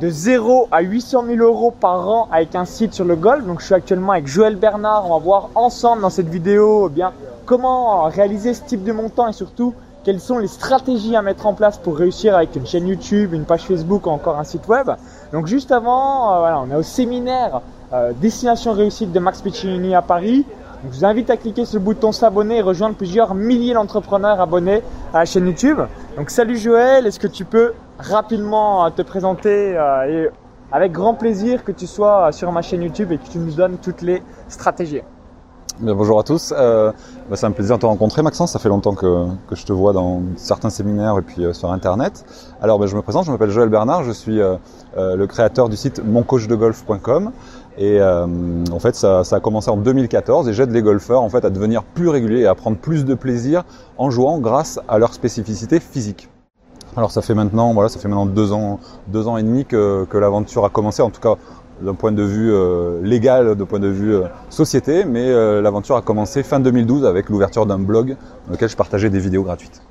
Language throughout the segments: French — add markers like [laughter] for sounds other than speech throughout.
de 0 à 800 000 euros par an avec un site sur le golf. Donc je suis actuellement avec Joël Bernard. On va voir ensemble dans cette vidéo eh bien comment réaliser ce type de montant et surtout quelles sont les stratégies à mettre en place pour réussir avec une chaîne YouTube, une page Facebook ou encore un site web. Donc juste avant, euh, voilà, on est au séminaire euh, Destination réussite de Max Piccinini à Paris. Je vous invite à cliquer sur le bouton s'abonner et rejoindre plusieurs milliers d'entrepreneurs abonnés à la chaîne YouTube. Donc salut Joël, est-ce que tu peux rapidement euh, te présenter et avec grand plaisir que tu sois sur ma chaîne YouTube et que tu nous donnes toutes les stratégies? Bonjour à tous. Euh, bah, c'est un plaisir de te rencontrer, Maxence. Ça fait longtemps que, je te vois dans certains séminaires et puis euh, sur Internet. Alors, bah, je me présente. Je m'appelle Joël Bernard. Je suis euh, euh le créateur du site moncoachdegolf.com. Et euh, en fait, ça, a commencé en 2014 et j'aide les golfeurs en fait à devenir plus réguliers et à prendre plus de plaisir en jouant grâce à leur spécificité physique. Alors ça fait maintenant, voilà, ça fait maintenant deux ans, deux ans et demi que, l'aventure a commencé. En tout cas, d'un point de vue euh, légal, d'un point de vue euh, société, mais l'aventure a commencé fin 2012 avec l'ouverture d'un blog dans lequel je partageais des vidéos gratuites.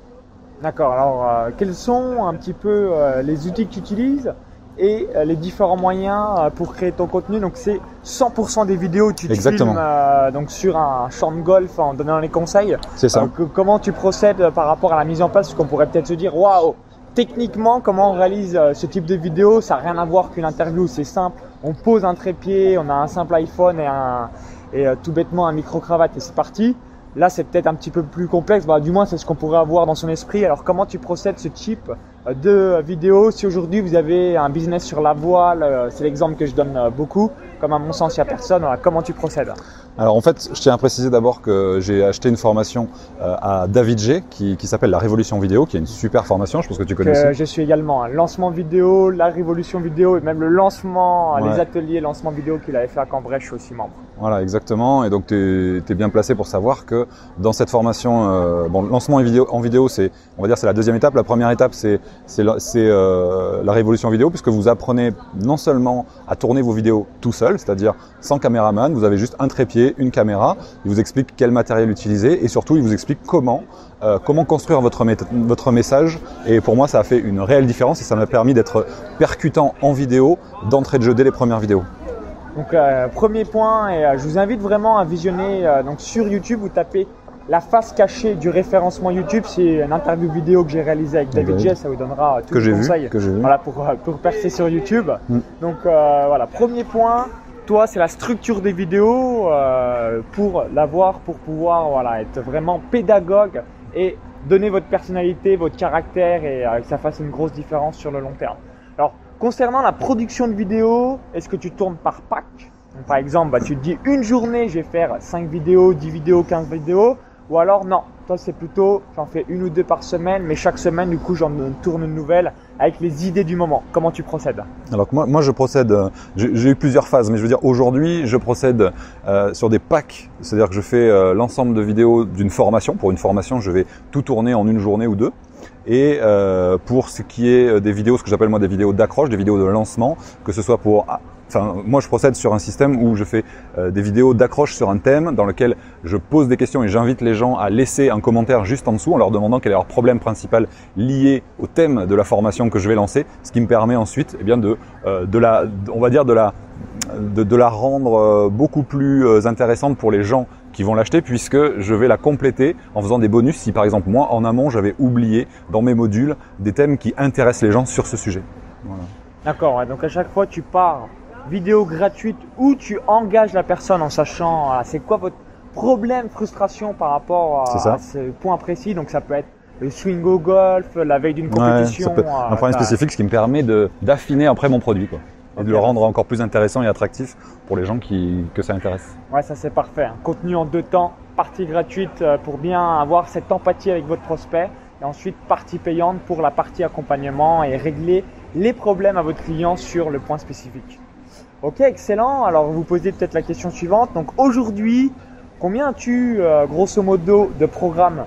D'accord, alors quels sont un petit peu les outils que tu utilises et les différents moyens pour créer ton contenu Donc c'est 100% des vidéos que tu Exactement. filmes donc sur un champ de golf en donnant les conseils. C'est ça. comment tu procèdes par rapport à la mise en place? Parce qu'on pourrait peut-être se dire waouh techniquement, comment on réalise euh, ce type de vidéo? Ça n'a rien à voir qu'une interview, c'est simple. On pose un trépied, on a un simple iPhone et, un, et euh, tout bêtement un micro-cravate et c'est parti. Là, c'est peut-être un petit peu plus complexe. Bah, du moins, c'est ce qu'on pourrait avoir dans son esprit. Alors, comment tu procèdes ce type euh, de vidéo Si aujourd'hui, vous avez un business sur la voile, c'est l'exemple que je donne beaucoup. Comme à mon sens, il n'y a personne. comment tu procèdes alors en fait, je tiens à préciser d'abord que j'ai acheté une formation euh, à David G qui, qui s'appelle La Révolution Vidéo, qui est une super formation, je pense que tu connais aussi. Je suis également un lancement vidéo, la Révolution vidéo et même le lancement, les ateliers lancement vidéo qu'il avait fait à Cambrai, je suis aussi membre. Voilà, exactement. Et donc tu es, bien placé pour savoir que dans cette formation, euh, bon, lancement en vidéo, en vidéo c'est, on va dire, c'est la deuxième étape. La première étape, c'est c'est euh, la révolution vidéo, puisque vous apprenez non seulement à tourner vos vidéos tout seul, c'est-à-dire sans caméraman, vous avez juste un trépied une caméra. Il vous explique quel matériel utiliser et surtout il vous explique comment euh, comment construire votre, votre message. Et pour moi, ça a fait une réelle différence et ça m'a permis d'être percutant en vidéo d'entrée de jeu dès les premières vidéos. Donc euh, premier point, et je vous invite vraiment à visionner donc sur YouTube, vous tapez la face cachée du référencement YouTube, c'est une interview vidéo que j'ai réalisée avec David Jess, ça vous donnera tous les conseils Voilà, pour, pour percer sur YouTube. Mm. Donc voilà, premier point, toi, c'est la structure des vidéos euh, pour l'avoir, pour pouvoir voilà, être vraiment pédagogue et donner votre personnalité, votre caractère et euh, que ça fasse une grosse différence sur le long terme. Alors, concernant la production de vidéos, est-ce que tu tournes par pack? Par exemple, bah, tu te dis une journée, je vais faire 5 vidéos, 10 vidéos, 15 vidéos. Ou alors non, toi c'est plutôt j'en fais une ou deux par semaine, mais chaque semaine du coup j'en tourne une nouvelle avec les idées du moment. Comment tu procèdes? Alors moi, moi je procède, euh, j'ai eu plusieurs phases, mais je veux dire aujourd'hui je procède euh, sur des packs, c'est-à-dire que je fais euh, l'ensemble de vidéos d'une formation. Pour une formation, je vais tout tourner en une journée ou deux. Et pour ce qui est des vidéos, ce que j'appelle moi des vidéos d'accroche, des vidéos de lancement, que ce soit pour Moi, je procède sur un système où je fais euh, des vidéos d'accroche sur un thème dans lequel je pose des questions et j'invite les gens à laisser un commentaire juste en dessous en leur demandant quel est leur problème principal lié au thème de la formation que je vais lancer, ce qui me permet ensuite, eh bien, de, euh, de la, on va dire de la, de, la rendre euh, beaucoup plus intéressante pour les gens qui vont l'acheter puisque je vais la compléter en faisant des bonus si par exemple moi en amont j'avais oublié dans mes modules des thèmes qui intéressent les gens sur ce sujet. D'accord, donc à chaque fois tu pars vidéo gratuite où tu engages la personne en sachant c'est quoi votre problème, frustration par rapport à, ce point précis. Donc ça peut être le swing au golf, la veille d'une compétition. un problème spécifique, ce qui me permet d'affiner après mon produit. Quoi, et de le rendre encore plus intéressant et attractif pour les gens qui, que ça intéresse. Ouais, ça c'est parfait. Hein. Contenu en deux temps, partie gratuite euh, pour bien avoir cette empathie avec votre prospect et ensuite partie payante pour la partie accompagnement et régler les problèmes à votre client sur le point spécifique. Ok, excellent. Alors vous posez peut-être la question suivante. Donc aujourd'hui, combien as-tu euh, grosso modo de programmes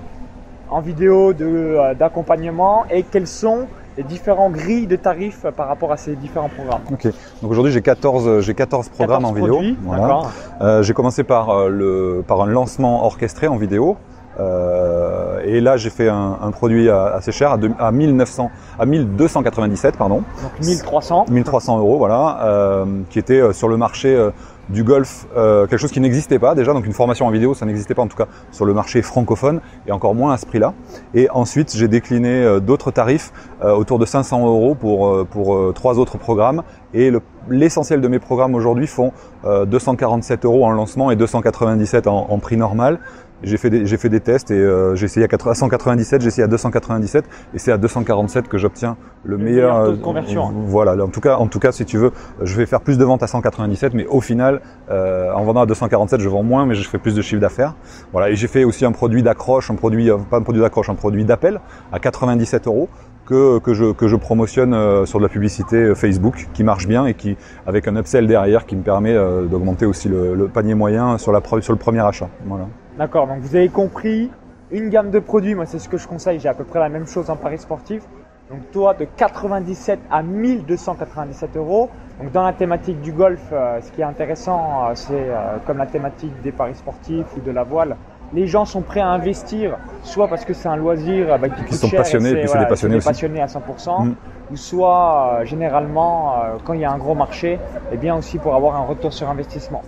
en vidéo euh, d'accompagnement et quels sont les différents grilles de tarifs par rapport à ces différents programmes? Ok, donc aujourd'hui j'ai 14, j'ai 14 programmes en vidéo. Voilà. Euh, j'ai commencé par, le, par un lancement orchestré en vidéo Euh, et là, j'ai fait un, un, produit assez cher, à, à 1900, à 1297, pardon. Donc 1300. 1300 euros, voilà, euh, qui était euh, sur le marché euh, du golf, quelque chose qui n'existait pas déjà, donc une formation en vidéo, ça n'existait pas en tout cas sur le marché francophone et encore moins à ce prix-là. Et ensuite, j'ai décliné d'autres tarifs autour de 500 euros pour pour trois autres programmes. Et l'essentiel de mes programmes aujourd'hui font 247 euros en lancement et 297 en, en prix normal. J'ai fait des, j'ai fait des tests et euh, j'ai essayé à 197, j'ai essayé à 297 et c'est à 247 que j'obtiens le, meilleur, taux de conversion. Euh, voilà, en tout cas, en tout cas, si tu veux, je vais faire plus de ventes à 197, mais au final, euh, en vendant à 247, je vends moins, mais je fais plus de chiffre d'affaires. Voilà, et j'ai fait aussi un produit d'accroche, un produit, euh, pas un produit d'accroche, un produit d'appel à 97 euros. Que, que, je, que je promotionne euh, sur de la publicité Facebook qui marche bien et qui avec un upsell derrière qui me permet d'augmenter aussi le, le, panier moyen sur, la, sur le premier achat. Voilà. D'accord, donc vous avez compris, une gamme de produits, moi c'est ce que je conseille, j'ai à peu près la même chose en paris sportif. Donc toi de 97 à 1297 euros. Donc dans la thématique du golf, euh, ce qui est intéressant, euh, c'est euh, comme la thématique des paris sportifs ou de la voile, les gens sont prêts à investir, soit parce que c'est un loisir bah, qui Ils sont passionnés, et puis c'est des passionnés aussi. passionnés à 100%, mm. ou soit généralement quand il y a un gros marché, et eh bien aussi pour avoir un retour sur investissement.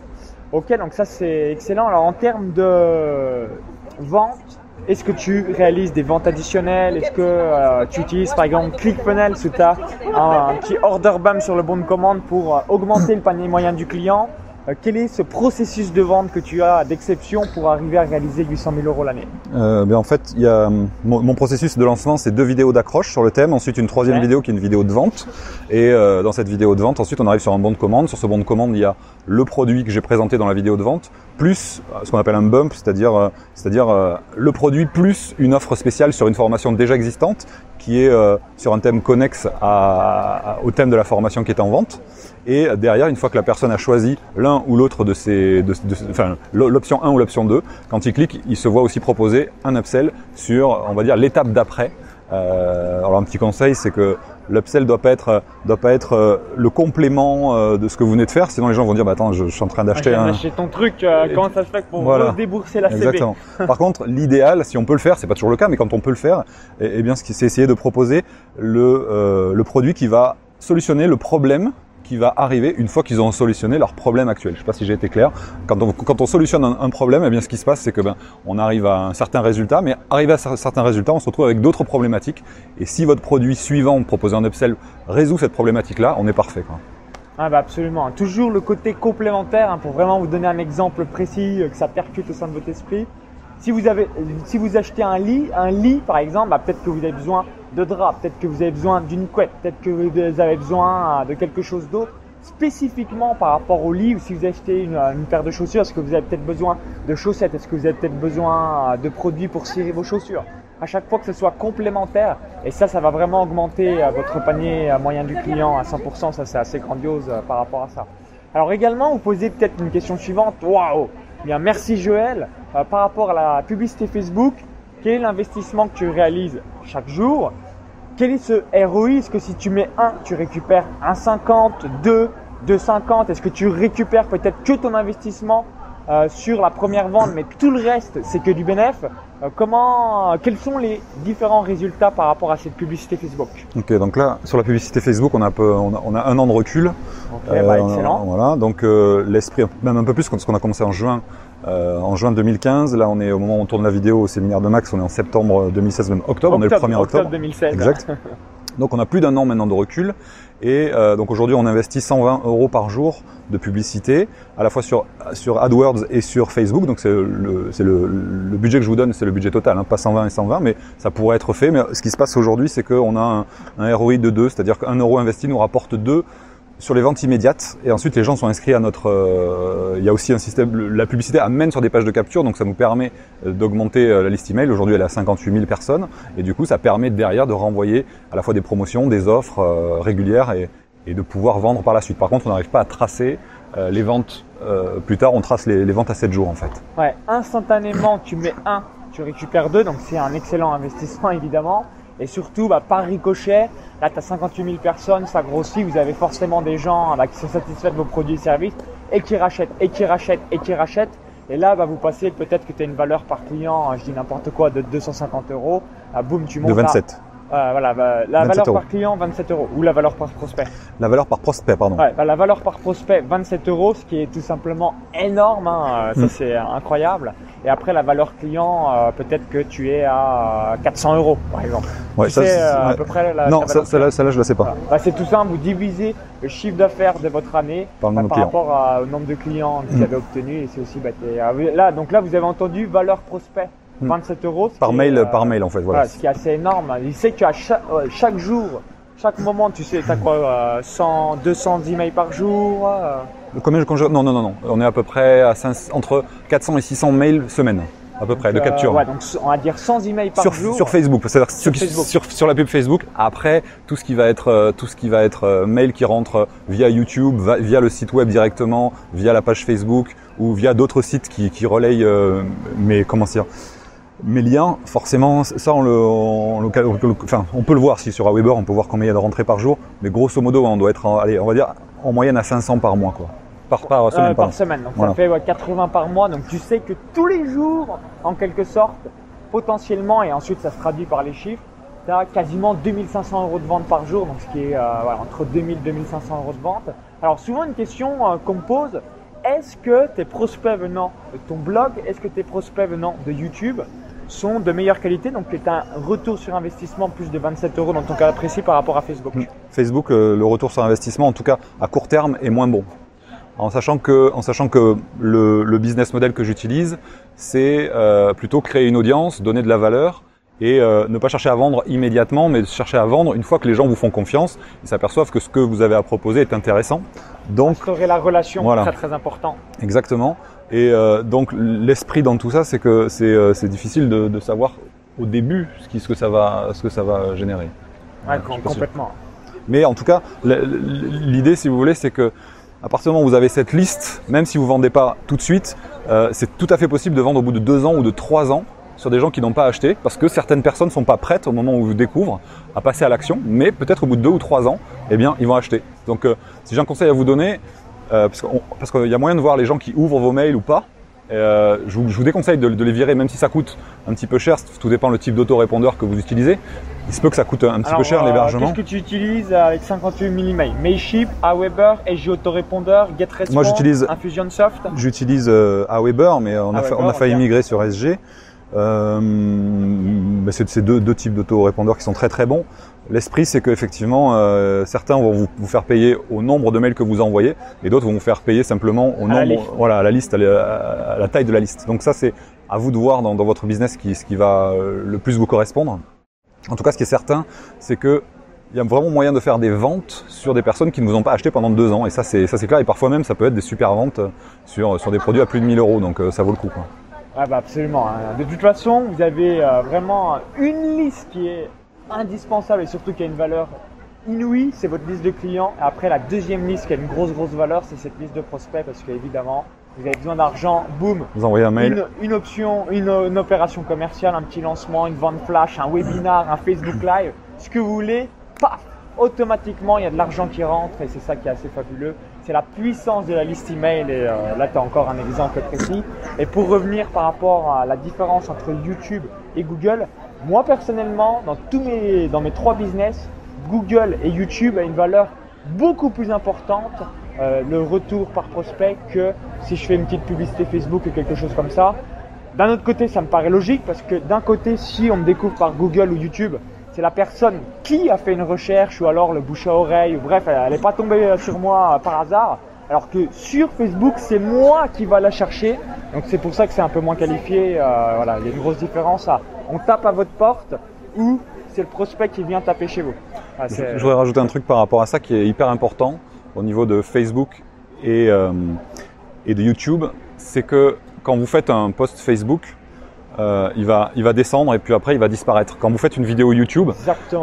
Ok, donc ça c'est excellent. Alors en termes de vente, est-ce que tu réalises des ventes additionnelles? Est-ce que euh, tu utilises par exemple ClickFunnels où tu as un, petit order BAM sur le bon de commande pour euh, augmenter le panier moyen du client? Euh, quel est ce processus de vente que tu as d'exception pour arriver à réaliser 800 000 euros l'année euh, ben En fait, il y a, mon, processus de lancement, c'est deux vidéos d'accroche sur le thème, ensuite une troisième vidéo qui est une vidéo de vente. Et euh, dans cette vidéo de vente, ensuite, on arrive sur un bon de commande. Sur ce bon de commande, il y a le produit que j'ai présenté dans la vidéo de vente, plus ce qu'on appelle un bump, c'est-à-dire euh, c'est-à-dire le produit plus une offre spéciale sur une formation déjà existante qui est sur un thème connexe au thème de la formation qui est en vente. Et derrière, une fois que la personne a choisi l'un ou l'autre de ces, de, enfin, l'option 1 ou l'option 2, quand il clique, il se voit aussi proposer un upsell sur, on va dire, l'étape d'après. Euh, alors un petit conseil, c'est que l'upsell doit pas être doit pas être euh, le complément euh, de ce que vous venez de faire, sinon les gens vont dire bah attends, je, suis en train d'acheter un. ton truc, euh, comment ça se fait pour débourser la CB Exactement. [laughs] Par contre, l'idéal, si on peut le faire, c'est pas toujours le cas, mais quand on peut le faire, eh, eh bien, c'est essayer de proposer le le produit qui va solutionner le problème qui va arriver une fois qu'ils ont solutionné leur problème actuel. Je ne sais pas si j'ai été clair. Quand on, quand on solutionne un, problème, eh bien, ce qui se passe, c'est que ben, on arrive à un certain résultat, mais arrivé à certains résultats, on se retrouve avec d'autres problématiques. Et si votre produit suivant, proposé en upsell, résout cette problématique-là, on est parfait. Quoi. Ah bah absolument. Toujours le côté complémentaire, hein, pour vraiment vous donner un exemple précis, euh, que ça percute au sein de votre esprit. Si vous, avez, si vous achetez un lit, un lit par exemple, bah, peut-être que vous avez besoin de drap, peut-être que vous avez besoin d'une couette, peut-être que vous avez besoin euh, de quelque chose d'autre spécifiquement par rapport au lit ou si vous achetez une, une paire de chaussures, est-ce que vous avez peut-être besoin de chaussettes, est-ce que vous avez peut-être besoin euh, de produits pour cirer vos chaussures? À chaque fois que ce soit complémentaire et ça ça va vraiment augmenter euh, votre panier moyen du client à 100% ça c'est assez grandiose par rapport à ça. Alors également vous posez peut-être une question suivante. Waouh! Bien merci Joël. Par rapport à la publicité Facebook quel est l'investissement que tu réalises chaque jour? Quel est ce ROI Est-ce que si tu mets 1, tu récupères 1,50, 2, 2,50 Est-ce que tu récupères peut-être que ton investissement euh, sur la première vente, mais tout le reste, c'est que du bénéfice euh, comment, quels sont les différents résultats par rapport à cette publicité Facebook? Ok, donc là, sur la publicité Facebook, on a, peu, on a, un an de recul. Ok, bah, euh, excellent. voilà, donc l'esprit, même un peu plus, parce qu'on a commencé en juin euh, en juin 2015, là on est au moment où on tourne la vidéo au séminaire de Max, on est en septembre 2016, même octobre, on est le 1er octobre. octobre 2016. Exact. [laughs] Donc on a plus d'un an maintenant de recul et euh, donc aujourd'hui on investit 120 euros par jour de publicité à la fois sur sur AdWords et sur Facebook. Donc c'est le le, le, budget que je vous donne, c'est le budget total, hein, pas 120 et 120, mais ça pourrait être fait. Mais ce qui se passe aujourd'hui, c'est qu'on a un, un ROI de 2, c'est-à-dire qu'un euro investi nous rapporte 2 sur les ventes immédiates et ensuite les gens sont inscrits à notre euh, il y a aussi un système la publicité amène sur des pages de capture donc ça nous permet euh, d'augmenter euh, la liste email. Aujourd'hui elle est à 58 000 personnes et du coup ça permet derrière de renvoyer à la fois des promotions des offres régulières et, de pouvoir vendre par la suite. Par contre on n'arrive pas à tracer les ventes plus tard on trace les, les, ventes à 7 jours en fait. Ouais. Instantanément tu mets un tu récupères deux donc c'est un excellent investissement [laughs] évidemment. Et surtout, bah, par ricochet, là, tu as 58 000 personnes, ça grossit, vous avez forcément des gens bah, qui sont satisfaits de vos produits et services et qui rachètent, et qui rachètent, et qui rachètent. Et là, bah, vous passez peut-être que tu as une valeur par client, hein, je dis n'importe quoi, de 250 euros. Ah, boum, tu montes. De 27. Euh, voilà, bah, la valeur par client 27 euros ou la valeur par prospect. La valeur par prospect, pardon. Ouais, bah, la valeur par prospect 27 euros, ce qui est tout simplement énorme. Hein, ça mm. c'est incroyable. Et après la valeur client, euh, peut-être que tu es à 400 euros par exemple. Ouais, ça, c'est euh, à peu près la. Non, ça, là, là, je la sais pas. Bah, c'est tout simple. Vous divisez le chiffre d'affaires de votre année par, rapport au nombre de clients que vous mm. avez obtenu. Et c'est aussi bah, là. Donc là, vous avez entendu valeur prospect. 27 hmm. euros. Par mail, euh, par mail en fait. Voilà. ce qui est assez énorme. Il sait que chaque, euh, chaque jour, chaque moment, tu sais, tu as quoi, 100, 200 emails par jour euh. Combien je, Non, non, non, non. On est à peu près à entre 400 et 600 mails semaine à peu près de capture. ouais, donc on va dire 100 emails par jour. Sur Facebook, c'est-à-dire sur, sur, sur, la pub Facebook. Après, tout ce qui va être tout ce qui va être mail qui rentre via YouTube, via le site web directement, via la page Facebook ou via d'autres sites qui, qui relayent mes comment dire mes liens, forcément, ça on, le, enfin, on peut le voir si sur Aweber, on peut voir combien il y a de rentrées par jour, mais grosso modo, on doit être, allez, on va dire en moyenne à 500 par mois, quoi. Par, par semaine. Euh, par semaine, donc ça fait 80 par mois, donc tu sais que tous les jours, en quelque sorte, potentiellement, et ensuite ça se traduit par les chiffres, tu as quasiment 2500 euros de vente par jour, donc ce qui est euh, voilà, entre 2000 et 2500 euros de vente. Alors souvent une question euh, qu'on me pose, est-ce que tes prospects venant de ton blog, est-ce que tes prospects venant de YouTube sont de meilleure qualité, donc c'est un retour sur investissement plus de 27 euros dans ton cas précis par rapport à Facebook. Hmm. Facebook, euh, le retour sur investissement, en tout cas à court terme, est moins bon. En sachant que, en sachant que le, business model que j'utilise, c'est euh, plutôt créer une audience, donner de la valeur et euh, ne pas chercher à vendre immédiatement, mais chercher à vendre une fois que les gens vous font confiance et s'aperçoivent que ce que vous avez à proposer est intéressant. Donc, instaurer la relation, voilà. très très important. Exactement. Et euh, donc l'esprit dans tout ça, c'est que c'est euh, difficile de, de, savoir au début ce, qui, ce, que ça va, ce que ça va générer. Ouais, complètement. Mais en tout cas, l'idée, si vous voulez, c'est que à partir du moment où vous avez cette liste, même si vous vendez pas tout de suite, euh, c'est tout à fait possible de vendre au bout de deux ans ou de trois ans sur des gens qui n'ont pas acheté, parce que certaines personnes ne sont pas prêtes au moment où vous découvrent à passer à l'action, mais peut-être au bout de deux ou trois ans, eh bien, ils vont acheter. Donc, euh, si j'ai un conseil à vous donner, euh, parce qu'il y a moyen de voir les gens qui ouvrent vos mails ou pas, euh, je, vous, je, vous, déconseille de, de, les virer, même si ça coûte un petit peu cher. Tout dépend le type d'autorépondeur que vous utilisez. Il se peut que ça coûte un petit peu cher euh, l'hébergement. Qu'est-ce que tu utilises avec 58 000 emails? Mailchimp, Aweber, SG Autorépondeur, GetResponse, Moi, j'utilise Infusionsoft? J'utilise Aweber, mais on a, fait, on a failli migrer sur SG. Euh, c'est deux, deux types d'autorépondeurs qui sont très très bons. L'esprit, c'est qu'effectivement, euh, certains vont vous, vous, faire payer au nombre de mails que vous envoyez, et d'autres vont vous faire payer simplement au nombre, voilà, à la liste, à la, taille de la liste. Donc ça, c'est à vous de voir dans, dans votre business qui, ce qui va euh, le plus vous correspondre. En tout cas, ce qui est certain, c'est que il y a vraiment moyen de faire des ventes sur des personnes qui ne vous ont pas acheté pendant deux ans. Et ça, c'est ça, c'est clair. Et parfois même, ça peut être des super ventes sur sur des produits à plus de 1000 euros. Donc euh, ça vaut le coup. Quoi. Ah bah absolument. Hein. De toute façon, vous avez euh, vraiment une liste qui est indispensable et surtout qui a une valeur inouïe, c'est votre liste de clients. Et après, la deuxième liste qui a une grosse, grosse valeur, c'est cette liste de prospects parce qu'évidemment, vous avez besoin d'argent, boum. Vous envoyez un mail. Une, option, une, une, opération commerciale, un petit lancement, une vente flash, un webinar, un Facebook Live, ce que vous voulez, paf, automatiquement, il y a de l'argent qui rentre et c'est ça qui est assez fabuleux. C'est la puissance de la liste email et euh, là, tu as encore un exemple précis. Et pour revenir par rapport à la différence entre YouTube et Google, moi personnellement, dans tous mes, trois business, Google et YouTube a une valeur beaucoup plus importante, euh, le retour par prospect, que si je fais une petite publicité Facebook ou quelque chose comme ça. D'un autre côté, ça me paraît logique parce que d'un côté, si on me découvre par Google ou YouTube, c'est la personne qui a fait une recherche ou alors le bouche à oreille, ou bref, elle n'est pas tombée sur moi par hasard. Alors que sur Facebook, c'est moi qui va la chercher. Donc c'est pour ça que c'est un peu moins qualifié. Euh, voilà, il y a une grosse différence. À, on tape à votre porte ou c'est le prospect qui vient taper chez vous. Ah, je, voudrais rajouter un truc par rapport à ça qui est hyper important au niveau de Facebook et, euh, et de YouTube. C'est que quand vous faites un post Facebook, euh, il, va, il va descendre et puis après il va disparaître. Quand vous faites une vidéo YouTube,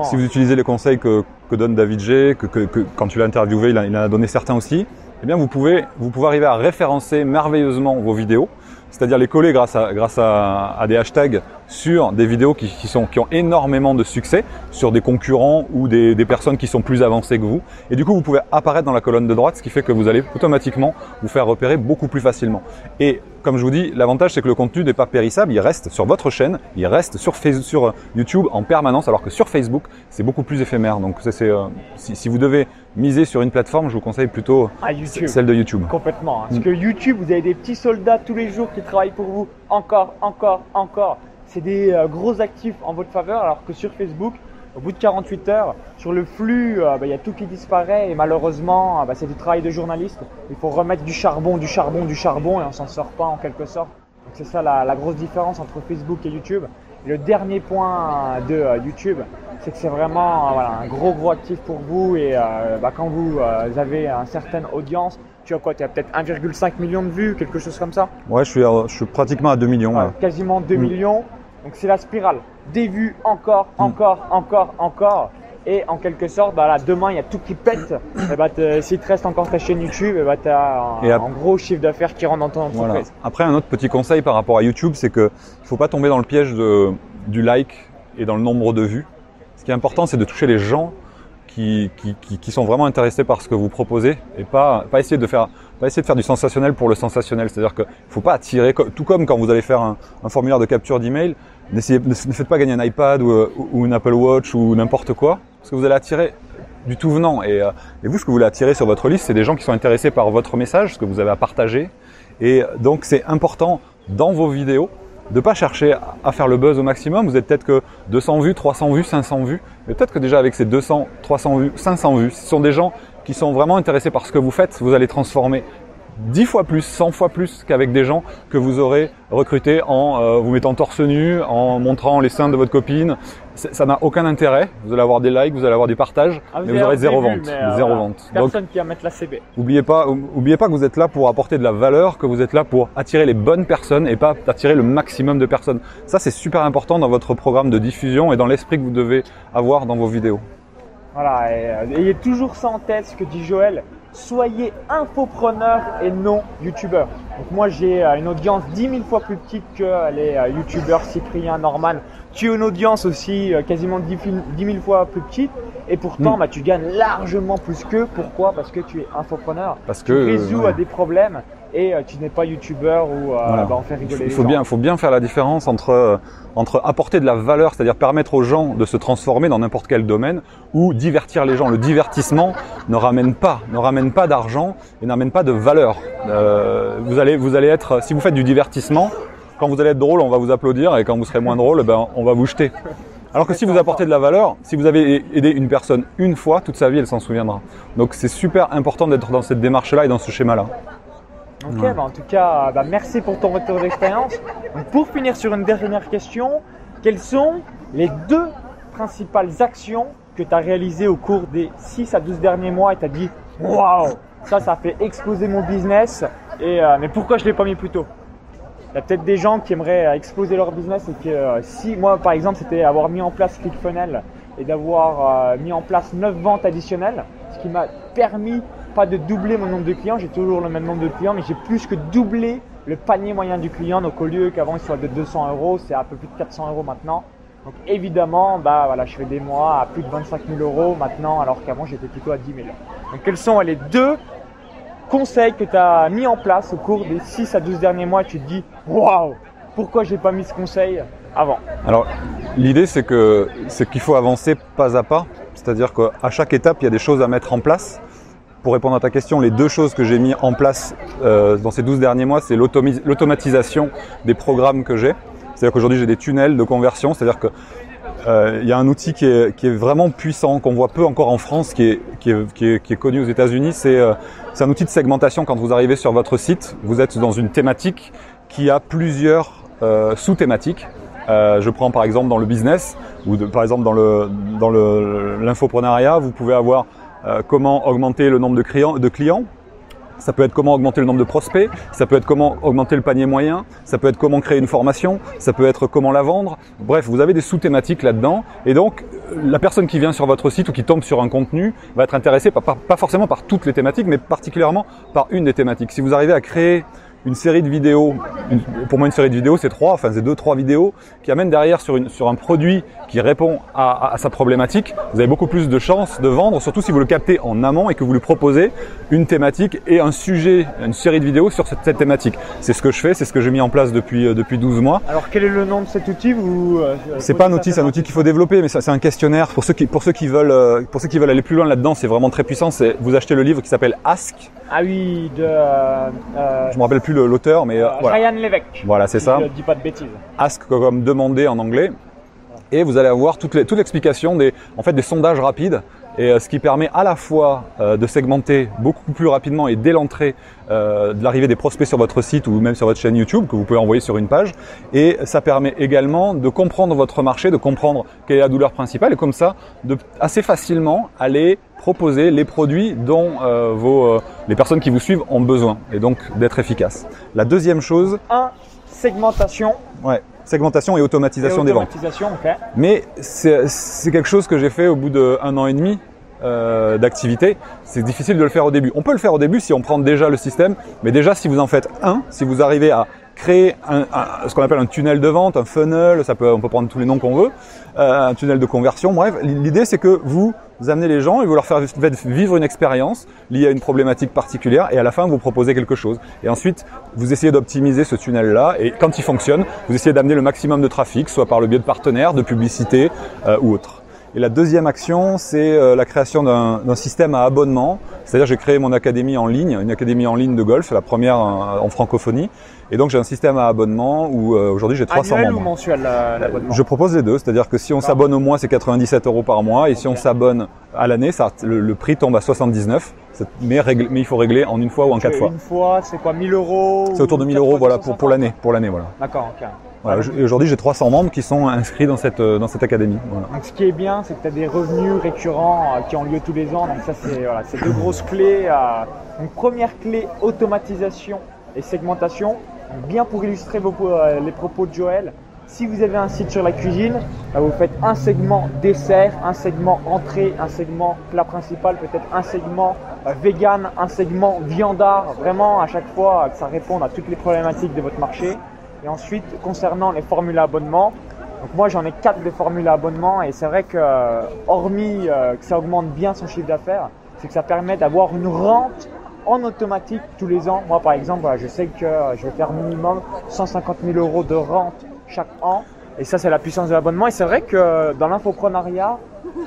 si vous utilisez les conseils que, que donne David G, que, que, quand tu l'as interviewé, il, en a donné certains aussi, eh bien vous pouvez, vous pouvez arriver à référencer merveilleusement vos vidéos, c'est-à-dire les coller grâce à, grâce à, à des hashtags sur des vidéos qui, sont, qui ont énormément de succès, sur des concurrents ou des, des, personnes qui sont plus avancées que vous. Et du coup, vous pouvez apparaître dans la colonne de droite, ce qui fait que vous allez automatiquement vous faire repérer beaucoup plus facilement. Et comme je vous dis, l'avantage c'est que le contenu n'est pas périssable, il reste sur votre chaîne, il reste sur, Facebook, sur YouTube en permanence, alors que sur Facebook c'est beaucoup plus éphémère. Donc c'est, euh, si, si, vous devez miser sur une plateforme, je vous conseille plutôt ah, celle de YouTube. Complètement. Hein. Parce mm. que YouTube, vous avez des petits soldats tous les jours qui travaillent pour vous, encore, encore, encore. C'est des euh, gros actifs en votre faveur, alors que sur Facebook, au bout de 48 heures, sur le flux, euh, bah, il y a tout qui disparaît et malheureusement, bah, c'est du travail de journaliste. Il faut remettre du charbon, du charbon, du charbon et on s'en sort pas en quelque sorte. Donc c'est ça la, grosse différence entre Facebook et YouTube. le dernier point de euh, YouTube, c'est que c'est vraiment un gros gros actif pour vous et euh, bah, quand vous avez une certaine audience, tu as quoi? Tu as peut-être 1,5 million de vues, quelque chose comme ça? Ouais, je suis, je suis pratiquement à 2 millions. Quasiment 2 mm. millions. Donc c'est la spirale. Des vues, encore, mm. encore, encore, encore. Et en quelque sorte, bah là, demain, il y a tout qui pète. et bah, s'il te reste encore ta chaîne YouTube, et bah, tu as un, gros chiffre d'affaires qui rentre dans ton entreprise. Après, un autre petit conseil par rapport à YouTube, c'est qu'il ne faut pas tomber dans le piège de, du like et dans le nombre de vues. Ce qui est important, c'est de toucher les gens qui, qui, qui, sont vraiment intéressés par ce que vous proposez et pas, pas essayer de faire pas essayer de faire du sensationnel pour le sensationnel. C'est-à-dire qu'il ne faut pas attirer, tout comme quand vous allez faire un, formulaire de capture d'email, ne faites pas gagner un iPad ou, ou une Apple Watch ou n'importe quoi, parce que vous allez attirer du tout venant. Et, euh, et, vous, ce que vous voulez attirer sur votre liste, c'est des gens qui sont intéressés par votre message, ce que vous avez à partager. Et donc, c'est important dans vos vidéos de pas chercher à faire le buzz au maximum. Vous êtes peut-être que 200 vues, 300 vues, 500 vues. Mais peut-être que déjà avec ces 200, 300 vues, 500 vues, ce sont des gens qui sont vraiment intéressés par ce que vous faites. Vous allez transformer 10 fois plus, 100 fois plus qu'avec des gens que vous aurez recrutés en euh, vous mettant torse nu, en montrant les seins de votre copine. Ça n'a aucun intérêt. Vous allez avoir des likes, vous allez avoir des partages, ah, mais vous aurez zéro vente. Euh, zéro vente. Personne qui va mettre la CB. Oubliez pas, oubliez pas que vous êtes là pour apporter de la valeur, que vous êtes là pour attirer les bonnes personnes et pas attirer le maximum de personnes. Ça, c'est super important dans votre programme de diffusion et dans l'esprit que vous devez avoir dans vos vidéos. Voilà, et, euh, ayez toujours ça en tête, ce que dit Joël soyez infopreneur et non youtubeur. Donc moi j'ai euh, une audience 10 000 fois plus petite que les euh, youtubeurs Cyprien, Norman. Tu as une audience aussi euh, quasiment 10 000 fois plus petite et pourtant mm. bah, tu gagnes largement plus qu'eux. Pourquoi? Parce que tu es infopreneur. Parce que tu résous à des problèmes et tu n'es pas youtubeur ou bah, en faire rigoler. Il faut, bien, faut bien faire la différence entre entre apporter de la valeur, c'est-à-dire permettre aux gens de se transformer dans n'importe quel domaine, ou divertir les gens. Le divertissement ne ramène pas, ne ramène pas d'argent et n'amène pas de valeur. Euh, vous allez, vous allez être, si vous faites du divertissement, quand vous allez être drôle, on va vous applaudir, et quand vous serez moins drôle, ben, on va vous jeter. Alors que si vous apportez de la valeur, si vous avez aidé une personne une fois, toute sa vie, elle s'en souviendra. Donc c'est super important d'être dans cette démarche-là et dans ce schéma-là. Ok, bah, en tout cas, bah, merci pour ton retour d'expérience. Pour finir sur une dernière question, quelles sont les deux principales actions que tu as réalisées au cours des 6 à 12 derniers mois et tu as dit Waouh, ça, ça fait exploser mon business, et, euh, mais pourquoi je ne l'ai pas mis plus tôt? Il y a peut-être des gens qui aimeraient euh, exploser leur business et que euh, si moi par exemple c'était avoir mis en place ClickFunnels et d'avoir mis en place 9 ventes additionnelles, ce qui m'a permis pas de doubler mon nombre de clients, j'ai toujours le même nombre de clients, mais j'ai plus que doublé le panier moyen du client. Donc au lieu qu'avant il soit de 200 euros, c'est un peu plus de 400 euros maintenant. Donc évidemment, bah voilà, je fais des mois à plus de 25 000 euros maintenant, alors qu'avant j'étais plutôt à 10 000. Donc quels sont les deux conseils que tu as mis en place au cours des 6 à 12 derniers mois? Tu te dis, waouh, pourquoi j'ai pas mis ce conseil avant? Alors l'idée c'est que c'est qu'il faut avancer pas à pas, c'est-à-dire qu'à chaque étape il y a des choses à mettre en place pour répondre à ta question, les deux choses que j'ai mis en place euh, dans ces 12 derniers mois, c'est l'automatisation des programmes que j'ai. C'est-à-dire qu'aujourd'hui, j'ai des tunnels de conversion. C'est-à-dire que euh, il y a un outil qui est, qui est vraiment puissant, qu'on voit peu encore en France, qui est, qui est, qui est, connu aux États-Unis. C'est euh, un outil de segmentation. Quand vous arrivez sur votre site, vous êtes dans une thématique qui a plusieurs euh, sous-thématiques. Euh, je prends par exemple dans le business ou de, par exemple dans le dans l'infoprenariat, vous pouvez avoir euh, comment augmenter le nombre de clients, de clients. Ça peut être comment augmenter le nombre de prospects, ça peut être comment augmenter le panier moyen, ça peut être comment créer une formation, ça peut être comment la vendre. Bref, vous avez des sous-thématiques là-dedans. Et donc, la personne qui vient sur votre site ou qui tombe sur un contenu va être intéressée pas forcément par toutes les thématiques, mais particulièrement par une des thématiques. Si vous arrivez à créer une série de vidéos. pour moi, une série de vidéos, c'est trois, enfin c'est deux, trois vidéos qui amènent derrière sur, une, sur un produit qui répond à, à, sa problématique. Vous avez beaucoup plus de chances de vendre, surtout si vous le captez en amont et que vous lui proposez une thématique et un sujet, une série de vidéos sur cette, cette thématique. C'est ce que je fais, c'est ce que j'ai mis en place depuis euh, depuis 12 mois. Alors quel est le nom de cet outil vous euh, C'est pas un outil, c'est un outil qu'il faut développer, mais c'est un questionnaire pour ceux qui pour ceux qui veulent euh, pour ceux qui veulent aller plus loin là-dedans. C'est vraiment très puissant. C'est vous achetez le livre qui s'appelle Ask. Ah oui, de. je me rappelle plus l'auteur, mais voilà. Ryan Levesque. Voilà, c'est ça. Je dis pas de bêtises. Ask comme demander en anglais et vous allez avoir toute l'explication des, en fait, des sondages rapides et euh, ce qui permet à la fois euh, de segmenter beaucoup plus rapidement et dès l'entrée euh, de l'arrivée des prospects sur votre site ou même sur votre chaîne YouTube que vous pouvez envoyer sur une page et ça permet également de comprendre votre marché, de comprendre quelle est la douleur principale et comme ça de assez facilement aller proposer les produits dont vos, les personnes qui vous suivent ont besoin et donc d'être efficace. La deuxième chose, un segmentation. Ouais segmentation et automatisation, des ventes. Mais c'est quelque chose que j'ai fait au bout d'un an et demi euh, d'activité. C'est difficile de le faire au début. On peut le faire au début si on prend déjà le système, mais déjà si vous en faites un, si vous arrivez à créer un, ce qu'on appelle un tunnel de vente, un funnel, ça peut, on peut prendre tous les noms qu'on veut, euh, un tunnel de conversion. Bref, l'idée c'est que vous, amenez les gens et vous leur faites vivre une expérience liée à une problématique particulière et à la fin vous proposez quelque chose. Et ensuite, vous essayez d'optimiser ce tunnel-là et quand il fonctionne, vous essayez d'amener le maximum de trafic, soit par le biais de partenaires, de publicité euh, ou autre. Et la deuxième action, c'est euh, la création d'un système à abonnement. C'est-à-dire, j'ai créé mon académie en ligne, une académie en ligne de golf, la première en, francophonie. Et donc, j'ai un système à abonnement où euh, aujourd'hui j'ai 300 Annuel membres. ou mensuel l'abonnement Je propose les deux. C'est-à-dire que si on s'abonne au mois, c'est 97 euros par mois. Et si on s'abonne à l'année, le, prix tombe à 79. Mais, mais, il faut régler en une fois ou en quatre fois. Une fois, c'est quoi 1000 euros C'est autour de 1000 euros, voilà, pour, pour l'année. Pour l'année, voilà. D'accord, ok. Voilà, Aujourd'hui, j'ai 300 membres qui sont inscrits dans cette, euh, dans cette académie. Voilà. Donc, ce qui est bien, c'est que tu as des revenus récurrents euh, qui ont lieu tous les ans. Donc, ça, c'est voilà, deux grosses clés. Euh, donc, première clé, automatisation et segmentation. Bien pour illustrer vos, les propos de Joël, si vous avez un site sur la cuisine, bah, vous faites un segment dessert, un segment entrée, un segment plat principal, peut-être un segment vegan, un segment viandard, vraiment à chaque fois que ça réponde à toutes les problématiques de votre marché. Et ensuite, concernant les formules à abonnement, donc moi j'en ai quatre des formules à abonnement et c'est vrai que hormis euh, que ça augmente bien son chiffre d'affaires, c'est que ça permet d'avoir une rente en automatique tous les ans. Moi par exemple, je sais que je vais faire minimum 150 000 euros de rente chaque an. Et ça c'est la puissance de l'abonnement. Et c'est vrai que dans l'infoprenariat,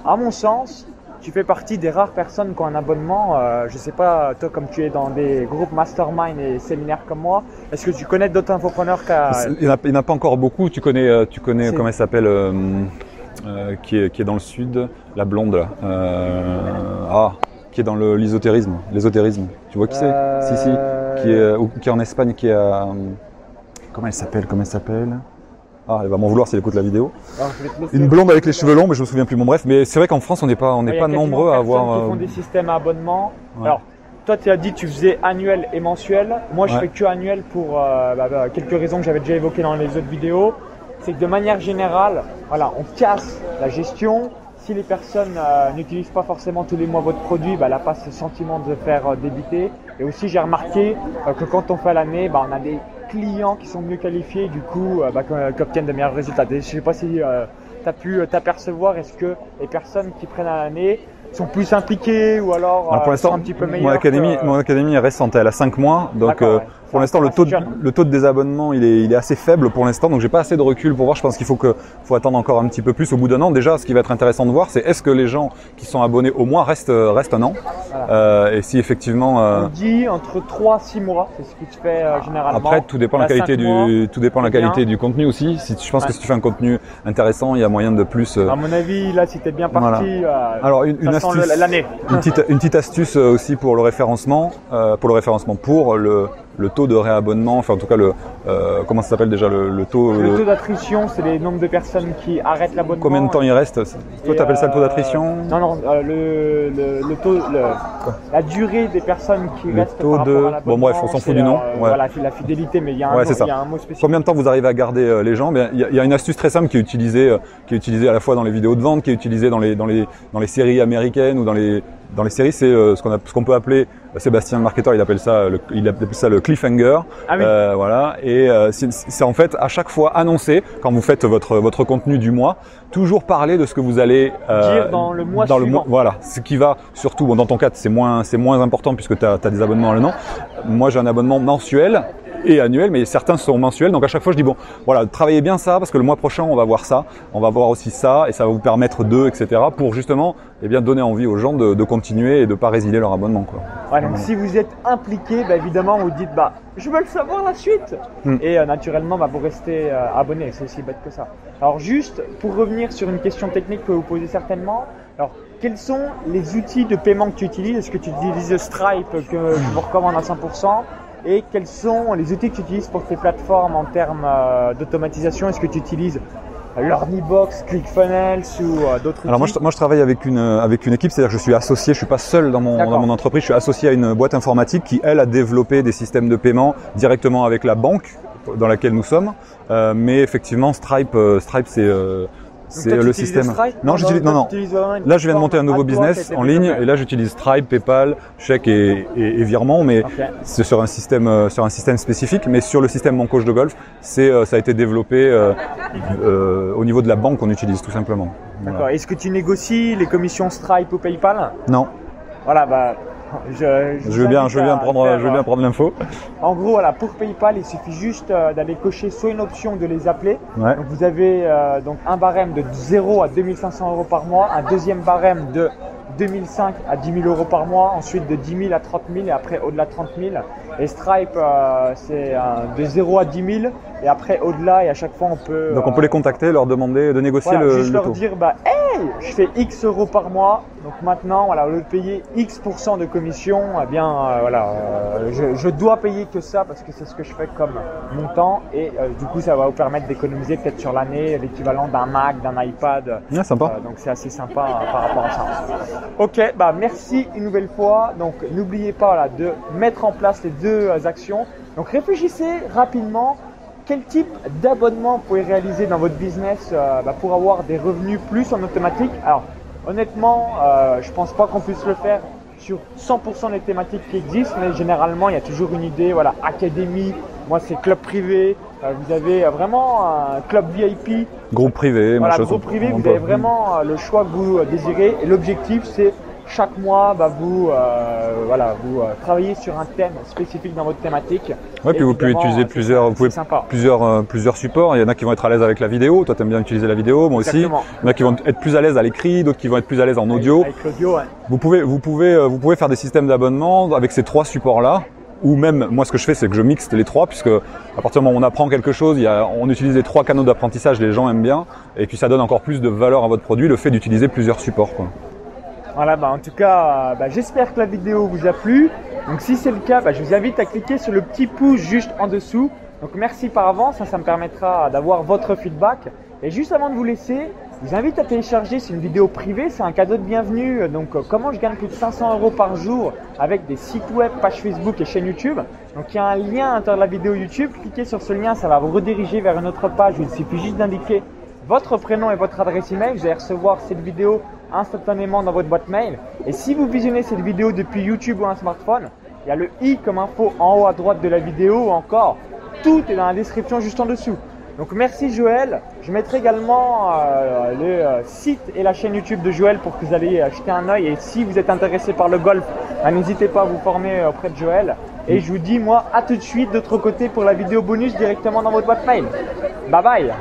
à mon sens, tu fais partie des rares personnes qui ont un abonnement. Euh, je sais pas, toi, comme tu es dans des groupes mastermind et séminaires comme moi, est-ce que tu connais d'autres infopreneurs qui Il n'y en, a pas encore beaucoup. Tu connais, euh, tu connais comment elle s'appelle euh, qui, est, qui est dans le sud, la blonde là. ah, qui est dans l'ésotérisme. L'ésotérisme. Tu vois qui c'est? Si, si. Qui est, qui est en Espagne, qui est à. Comment elle s'appelle Comment elle s'appelle? Ah, elle va m'en vouloir si elle écoute la vidéo. Une blonde avec les cheveux longs, mais je me souviens plus. Bon, bref, mais c'est vrai qu'en France, on n'est pas, on n'est pas nombreux à avoir. Qui font euh, des systèmes à abonnement. Alors, toi, tu as dit tu faisais annuel et mensuel. Moi, je fais que annuel pour euh, bah, bah, quelques raisons que j'avais déjà évoquées dans les autres vidéos. C'est que de manière générale, voilà, on casse la gestion. Si les personnes euh, n'utilisent pas forcément tous les mois votre produit, bah, elle n'a pas ce sentiment de faire débiter. Et aussi, j'ai remarqué que quand on fait l'année, bah, on a des clients qui sont mieux qualifiés, du coup, euh, bah, qui obtiennent de meilleurs résultats. Je ne sais pas si euh, tu as pu euh, t'apercevoir, est-ce que les personnes qui prennent à l'année sont plus impliqués ou alors, pour l'instant, un petit peu meilleurs Mon académie, mon académie est récente, elle a 5 mois, donc pour l'instant, le taux, de, le taux de désabonnement, il est, il est assez faible pour l'instant, donc j'ai pas assez de recul pour voir. Je pense qu'il faut que, faut attendre encore un petit peu plus au bout d'un an. Déjà, ce qui va être intéressant de voir, c'est est-ce que les gens qui sont abonnés au mois restent, restent un an, euh, et si effectivement. Euh, On dit entre 3 6 mois, c'est ce qui se fait euh, généralement. Après, tout dépend la qualité du, tout dépend la qualité du contenu aussi. Si je pense que si tu fais un contenu intéressant, il y a moyen de plus. À mon avis, là, si t'es bien parti, alors une, une astuce, l'année. Une petite, une petite astuce aussi pour le référencement, pour le référencement, pour le le taux de réabonnement, enfin en tout cas le, euh, comment ça s'appelle déjà le, taux Le taux d'attrition, c'est les nombres de personnes qui arrêtent l'abonnement. Combien de temps il reste Toi, tu appelles ça le taux d'attrition Non, non, le, le, taux, la durée des personnes qui le restent. Taux de. Bon, bref, on s'en fout du nom. Voilà, la fidélité, mais il y, a un, mot, il y a un mot spécifique. Combien de temps vous arrivez à garder les gens Il y, a une astuce très simple qui est utilisée, qui est utilisée à la fois dans les vidéos de vente, qui est utilisée dans les, dans les, dans les séries américaines ou dans les, dans les séries, c'est euh, ce qu'on ce qu'on peut appeler euh, Sébastien le marketeur, il appelle ça le, il appelle ça le cliffhanger. Ah oui. euh, voilà. Et euh, c'est en fait à chaque fois annoncé quand vous faites votre votre contenu du mois, toujours parler de ce que vous allez dire dans le mois dans suivant. Le mois, voilà. Ce qui va surtout, bon, dans ton cas, c'est moins c'est moins important puisque tu as, as, des abonnements à l'an. Moi, j'ai un abonnement mensuel et annuel, mais certains sont mensuels. Donc à chaque fois, je dis bon, voilà, travaillez bien ça parce que le mois prochain, on va voir ça, on va voir aussi ça, et ça va vous permettre de, etc. Pour justement, eh bien, donner envie aux gens de, de continuer et de pas résilier leur abonnement, quoi. Ouais, donc si vous êtes impliqué, bah, évidemment, vous dites bah, je veux le savoir la suite, hmm. et euh, naturellement, bah, vous restez euh, abonné. C'est aussi bête que ça. Alors juste pour revenir sur une question technique que vous posez certainement. Alors quels sont les outils de paiement que tu utilises? Est-ce que tu utilises Stripe que je vous recommande à 100% et quels sont les outils que tu utilises pour tes plateformes en termes euh, d'automatisation? Est-ce que tu utilises LearnyBox, ClickFunnels ou euh, d'autres outils Alors moi je, moi je, travaille avec une avec une équipe, c'est-à-dire que je suis associé, je suis pas seul dans mon dans mon entreprise, je suis associé à une boîte informatique qui elle a développé des systèmes de paiement directement avec la banque dans laquelle nous sommes. Euh, mais effectivement Stripe Stripe c'est c'est le système. non, j'utilise. Non, non. Là, je viens de monter un nouveau business en ligne et là, j'utilise Stripe, PayPal, chèque et, et, virement, mais c'est sur un système euh, sur un système spécifique. Mais sur le système Mon Coach de Golf, c'est euh, ça a été développé euh, au niveau de la banque qu'on utilise tout simplement. D'accord. Est-ce que tu négocies les commissions Stripe ou PayPal? Non. Voilà, bah je, je, veux bien, je veux bien prendre, je veux bien prendre l'info. En gros, voilà, pour PayPal, il suffit juste euh, d'aller cocher soit une option de les appeler. Ouais. Donc vous avez euh, donc un barème de 0 à 2500 euros par mois, un deuxième barème de 2005 à 10 000 euros par mois, ensuite de 10 000 à 30 000 et après au-delà de 30 000. Et Stripe, euh, c'est de 0 à 10 000 et après au-delà et à chaque fois on peut. Donc on peut les contacter, leur demander de négocier voilà, le, juste le leur taux. dire bah hey, je fais X euros par mois, donc maintenant voilà au lieu de payer X de commission, eh bien euh, voilà, euh, je, je, dois payer que ça parce que c'est ce que je fais comme montant et euh, du coup ça va vous permettre d'économiser peut-être sur l'année l'équivalent d'un Mac, d'un iPad. Ah, sympa. donc c'est assez sympa par rapport à ça. Ok, bah merci une nouvelle fois. Donc n'oubliez pas là de mettre en place les deux actions. Donc réfléchissez rapidement quel type d'abonnement vous pouvez réaliser dans votre business euh, bah, pour avoir des revenus plus en automatique? Alors, honnêtement, euh, je pense pas qu'on puisse le faire sur 100% des thématiques qui existent, mais généralement, il y a toujours une idée. Voilà, académie, moi c'est club privé. Euh, vous avez vraiment un club VIP. Groupe privé, voilà, groupe privé, vous avez vraiment le choix que vous désirez. Et l'objectif, c'est chaque mois, bah, vous, euh, voilà, vous euh, travaillez sur un thème spécifique dans votre thématique. Ouais, puis vous pouvez utiliser plusieurs, vous pouvez plusieurs, euh, plusieurs supports. Il y en a qui vont être à l'aise avec la vidéo. Toi, tu aimes bien utiliser la vidéo, moi aussi. Il y en a qui vont être plus à l'aise à l'écrit, d'autres qui vont être plus à l'aise en audio. Avec, avec ouais. Vous pouvez, vous pouvez, vous pouvez faire des systèmes d'abonnement avec ces trois supports-là. Ou même, moi, ce que je fais, c'est que je mixe les trois, puisque à partir du moment où on apprend quelque chose, il y a, on utilise les trois canaux d'apprentissage, les gens aiment bien, et puis ça donne encore plus de valeur à votre produit, le fait d'utiliser plusieurs supports. Quoi. Voilà, bah en tout cas, bah, j'espère que la vidéo vous a plu. Donc si c'est le cas, bah, je vous invite à cliquer sur le petit pouce juste en dessous. Donc merci par avance, ça, ça me permettra d'avoir votre feedback. Et juste avant de vous laisser, je vous invite à télécharger, c'est une vidéo privée, c'est un cadeau de bienvenue. Donc euh, comment je gagne plus de 500 euros par jour avec des sites web, pages Facebook et chaîne YouTube. Donc il y a un lien à l'intérieur de la vidéo YouTube, cliquez sur ce lien, ça va vous rediriger vers une autre page où il suffit juste d'indiquer votre prénom et votre adresse email. Vous allez recevoir cette vidéo instantanément dans votre boîte mail. Et si vous visionnez cette vidéo depuis YouTube ou un smartphone, il y a le i comme info en haut à droite de la vidéo ou encore tout est dans la description juste en dessous. Donc merci Joël. Je mettrai également euh, le euh, site et la chaîne YouTube de Joël pour que vous alliez jeter un œil. Et si vous êtes intéressé par le golf, bah, n'hésitez pas à vous former auprès de Joël. Et je vous dis moi à tout de suite de l'autre côté pour la vidéo bonus directement dans votre boîte mail. Bye bye